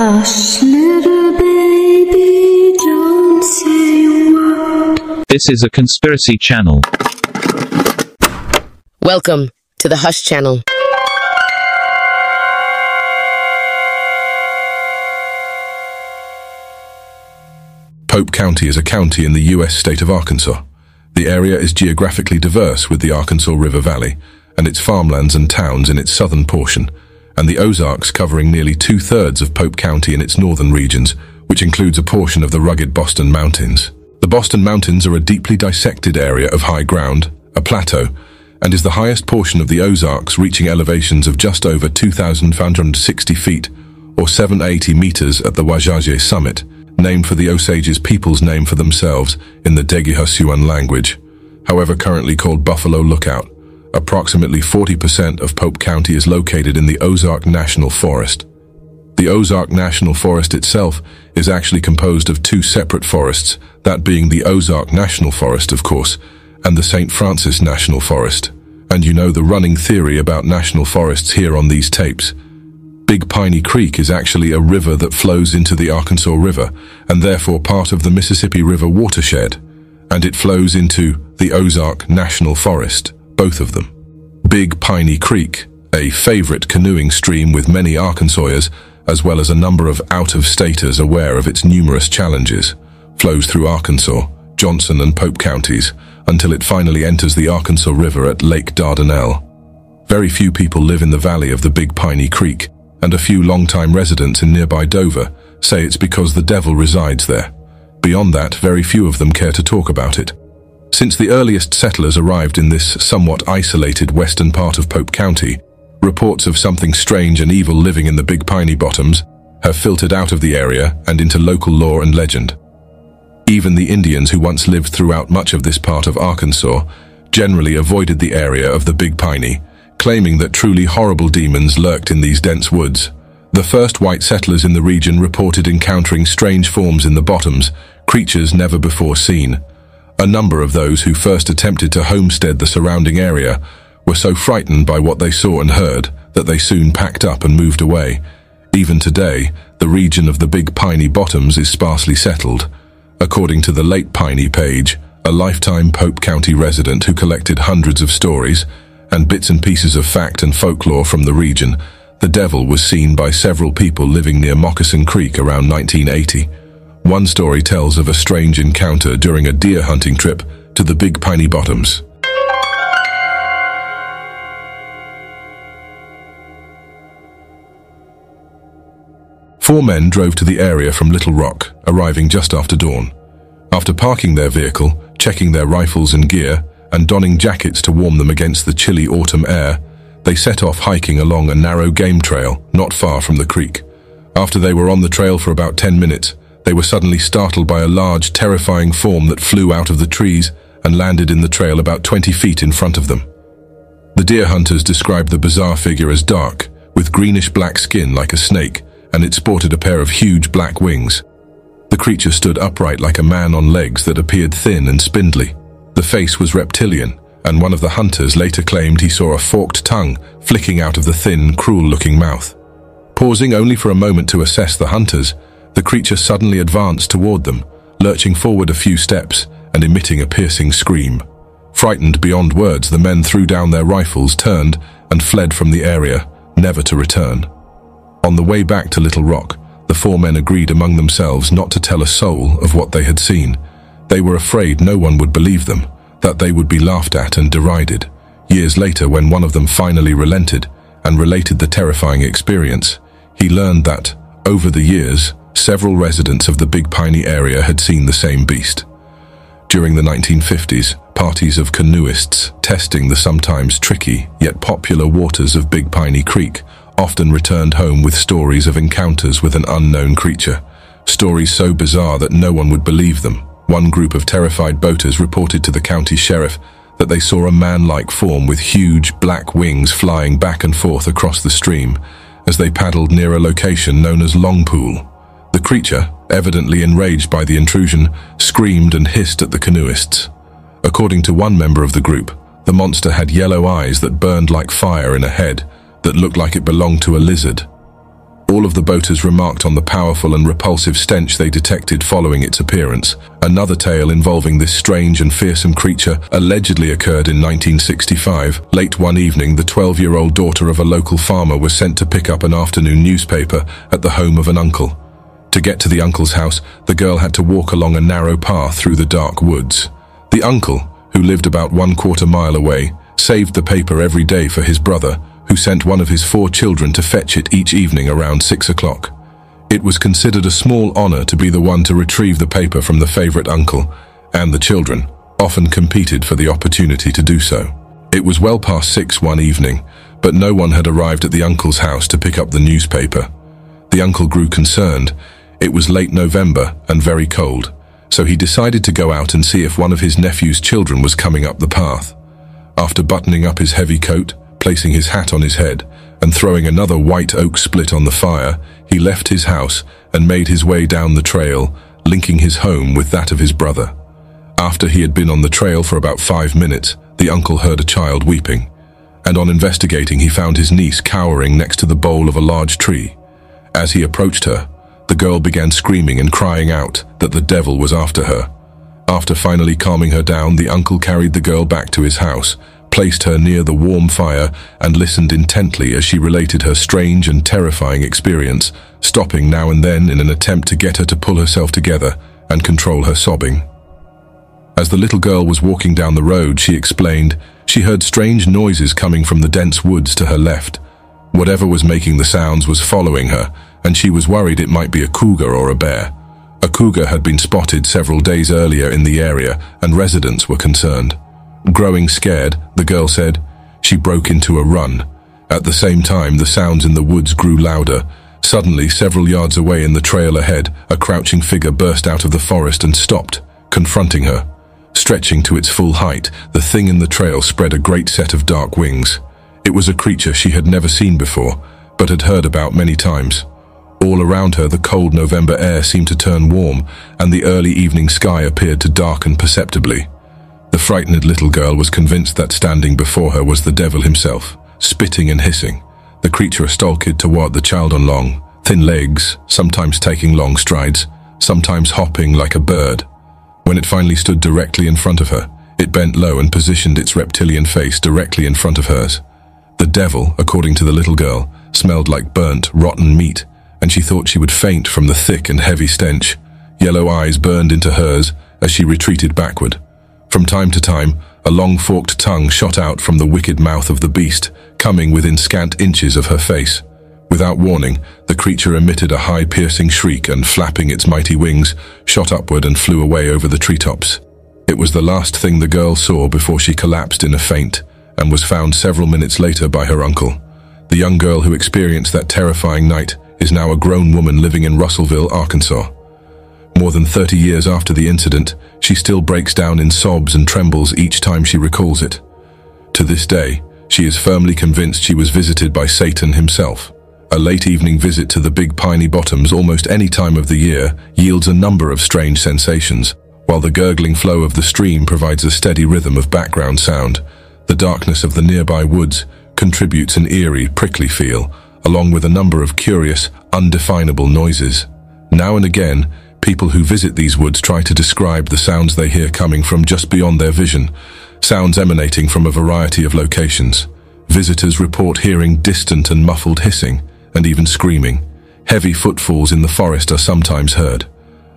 Hush, little baby, don't say a word. This is a conspiracy channel. Welcome to the Hush Channel. Pope County is a county in the U.S. state of Arkansas. The area is geographically diverse with the Arkansas River Valley and its farmlands and towns in its southern portion, and the Ozarks covering nearly two-thirds of Pope County in its northern regions, which includes a portion of the rugged Boston Mountains. The Boston Mountains are a deeply dissected area of high ground, a plateau, and is the highest portion of the Ozarks reaching elevations of just over 2,560 feet, or 780 meters at the Wazhazhe summit, named for the Osages people's name for themselves in the Dhegiha Siouan language, however currently called Buffalo Lookout. Approximately 40% of Pope County is located in the Ozark National Forest. The Ozark National Forest itself is actually composed of two separate forests, that being the Ozark National Forest, of course, and the St. Francis National Forest. And you know the running theory about national forests here on these tapes. Big Piney Creek is actually a river that flows into the Arkansas River and therefore part of the Mississippi River watershed, and it flows into the Ozark National Forest, both of them. Big Piney Creek, a favorite canoeing stream with many Arkansasians, as well as a number of out-of-staters aware of its numerous challenges, flows through Arkansas, Johnson and Pope counties until it finally enters the Arkansas River at Lake Dardanelle. Very few people live in the valley of the Big Piney Creek, and a few long-time residents in nearby Dover say it's because the devil resides there. Beyond that, very few of them care to talk about it. Since the earliest settlers arrived in this somewhat isolated western part of Pope County, reports of something strange and evil living in the Big Piney Bottoms have filtered out of the area and into local lore and legend. Even the Indians who once lived throughout much of this part of Arkansas generally avoided the area of the Big Piney, claiming that truly horrible demons lurked in these dense woods. The first white settlers in the region reported encountering strange forms in the bottoms, creatures never before seen. A number of those who first attempted to homestead the surrounding area were so frightened by what they saw and heard that they soon packed up and moved away. Even today, the region of the Big Piney Bottoms is sparsely settled. According to the Late Piney page, a lifetime Pope County resident who collected hundreds of stories and bits and pieces of fact and folklore from the region, the devil was seen by several people living near Moccasin Creek around 1980. One story tells of a strange encounter during a deer hunting trip to the Big Piney Bottoms. Four men drove to the area from Little Rock, arriving just after dawn. After parking their vehicle, checking their rifles and gear, and donning jackets to warm them against the chilly autumn air, they set off hiking along a narrow game trail not far from the creek. After they were on the trail for about 10 minutes, they were suddenly startled by a large, terrifying form that flew out of the trees and landed in the trail about 20 feet in front of them. The deer hunters described the bizarre figure as dark, with greenish-black skin like a snake, and it sported a pair of huge black wings. The creature stood upright like a man on legs that appeared thin and spindly. The face was reptilian, and one of the hunters later claimed he saw a forked tongue flicking out of the thin, cruel-looking mouth. Pausing only for a moment to assess the hunters, the creature suddenly advanced toward them, lurching forward a few steps and emitting a piercing scream. Frightened beyond words, the men threw down their rifles, turned, and fled from the area, never to return. On the way back to Little Rock, the four men agreed among themselves not to tell a soul of what they had seen. They were afraid no one would believe them, that they would be laughed at and derided. Years later, when one of them finally relented and related the terrifying experience, he learned that, over the years, several residents of the Big Piney area had seen the same beast. During the 1950s, parties of canoeists testing the sometimes tricky yet popular waters of Big Piney Creek often returned home with stories of encounters with an unknown creature. Stories so bizarre that no one would believe them. One group of terrified boaters reported to the county sheriff that they saw a man-like form with huge black wings flying back and forth across the stream as they paddled near a location known as Longpool. The creature, evidently enraged by the intrusion, screamed and hissed at the canoeists. According to one member of the group, the monster had yellow eyes that burned like fire in a head that looked like it belonged to a lizard. All of the boaters remarked on the powerful and repulsive stench they detected following its appearance. Another tale involving this strange and fearsome creature allegedly occurred in 1965. Late one evening, the 12-year-old daughter of a local farmer was sent to pick up an afternoon newspaper at the home of an uncle. To get to the uncle's house, the girl had to walk along a narrow path through the dark woods. The uncle, who lived about one quarter mile away, saved the paper every day for his brother, who sent one of his four children to fetch it each evening around six o'clock. It was considered a small honor to be the one to retrieve the paper from the favorite uncle, and the children often competed for the opportunity to do so. It was well past six one evening, but no one had arrived at the uncle's house to pick up the newspaper. The uncle grew concerned. It was late November and very cold, so he decided to go out and see if one of his nephew's children was coming up the path. After buttoning up his heavy coat, placing his hat on his head, and throwing another white oak split on the fire, he left his house and made his way down the trail, linking his home with that of his brother. After he had been on the trail for about five minutes, the uncle heard a child weeping, and on investigating he found his niece cowering next to the bole of a large tree. As he approached her, the girl began screaming and crying out that the devil was after her. After finally calming her down, the uncle carried the girl back to his house placed her near the warm fire and listened intently as she related her strange and terrifying experience, stopping now and then in an attempt to get her to pull herself together and control her sobbing. As the little girl was walking down the road, she explained, she heard strange noises coming from the dense woods to her left. Whatever was making the sounds was following her, and she was worried it might be a cougar or a bear. A cougar had been spotted several days earlier in the area, and residents were concerned. Growing scared, the girl said, she broke into a run. At the same time, the sounds in the woods grew louder. Suddenly, several yards away in the trail ahead, a crouching figure burst out of the forest and stopped, confronting her. Stretching to its full height, the thing in the trail spread a great set of dark wings. It was a creature she had never seen before, but had heard about many times. All around her, the cold November air seemed to turn warm, and the early evening sky appeared to darken perceptibly. The frightened little girl was convinced that standing before her was the devil himself, spitting and hissing. The creature stalked toward the child on long, thin legs, sometimes taking long strides, sometimes hopping like a bird. When it finally stood directly in front of her, it bent low and positioned its reptilian face directly in front of hers. The devil, according to the little girl, smelled like burnt, rotten meat, and she thought she would faint from the thick and heavy stench. Yellow eyes burned into hers as she retreated backward. From time to time, a long forked tongue shot out from the wicked mouth of the beast, coming within scant inches of her face. Without warning, the creature emitted a high piercing shriek and, flapping its mighty wings, shot upward and flew away over the treetops. It was the last thing the girl saw before she collapsed in a faint and was found several minutes later by her uncle. The young girl who experienced that terrifying night is now a grown woman living in Russellville, Arkansas. More than 30 years after the incident, she still breaks down in sobs and trembles each time she recalls it. To this day, she is firmly convinced she was visited by Satan himself. A late evening visit to the Big Piney Bottoms almost any time of the year yields a number of strange sensations, while the gurgling flow of the stream provides a steady rhythm of background sound. The darkness of the nearby woods contributes an eerie, prickly feel, along with a number of curious, undefinable noises. Now and again, People who visit these woods try to describe the sounds they hear coming from just beyond their vision, sounds emanating from a variety of locations. Visitors report hearing distant and muffled hissing, and even screaming. Heavy footfalls in the forest are sometimes heard.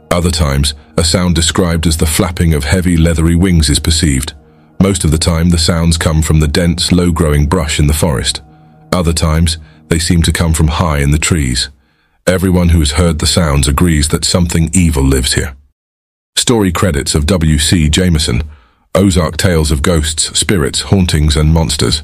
Other times, a sound described as the flapping of heavy leathery wings is perceived. Most of the time, the sounds come from the dense, low-growing brush in the forest. Other times, they seem to come from high in the trees. Everyone who has heard the sounds agrees that something evil lives here. Story credits of W.C. Jameson, Ozark Tales of Ghosts, Spirits, Hauntings and Monsters.